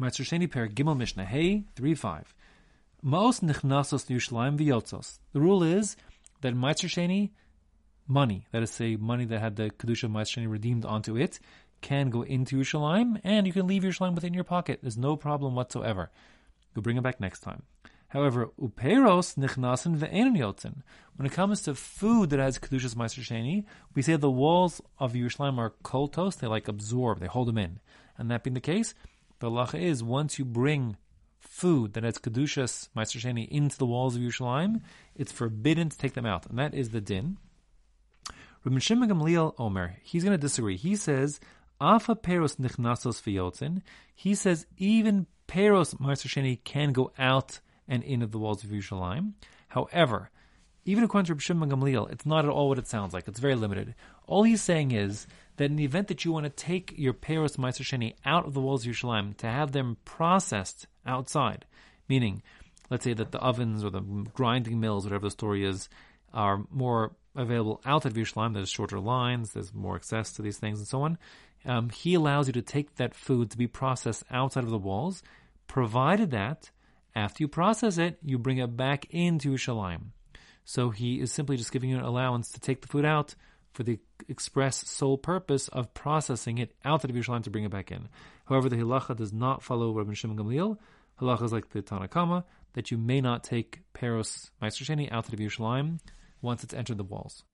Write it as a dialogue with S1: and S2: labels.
S1: Maaser Per Gimel Mishnah Hey three five. Most nichnasos Yerushalayim v'yotzos. The rule is that Maaser Sheni money, that is say money that had the kedusha of Maaser Sheni redeemed onto it, can go into Yerushalayim, and you can leave Yerushalayim within your pocket. There's no problem whatsoever. You'll bring it back next time. However, uperos nichnasin ve'enin yotzin. When it comes to food that has kedushas maaser sheni, we say the walls of Yerushalayim are koltos. They like absorb. They hold them in. And that being the case, the halacha is once you bring food that has kedushas maaser sheni into the walls of Yerushalayim, it's forbidden to take them out, and that is the din. Rabbi Shimon Gamliel Omer, he's going to disagree. He says, Afa peros nichnasos fiyotzin. He says even peros maaser sheni can go out and in of the walls of Yerushalayim. However, even according to Rabbi Shimon Gamliel, it's not at all what it sounds like. It's very limited. All he's saying is that in the event that you want to take your peros maaser sheni out of the walls of Yerushalayim to have them processed outside, meaning, let's say that the ovens or the grinding mills, whatever the story is, are more available out of Yerushalayim. There's shorter lines, there's more access to these things, and so on. Um, he allows you to take that food to be processed outside of the walls, provided that after you process it, you bring it back into Yerushalayim. So he is simply just giving you an allowance to take the food out for the express sole purpose of processing it out of the Yerushalayim to bring it back in. However, the halacha does not follow Rabbi Shimon Gamliel. Halacha is like the Tanna Kamma, that you may not take Peros Maaser Sheni out of Yerushalayim once it's entered the walls.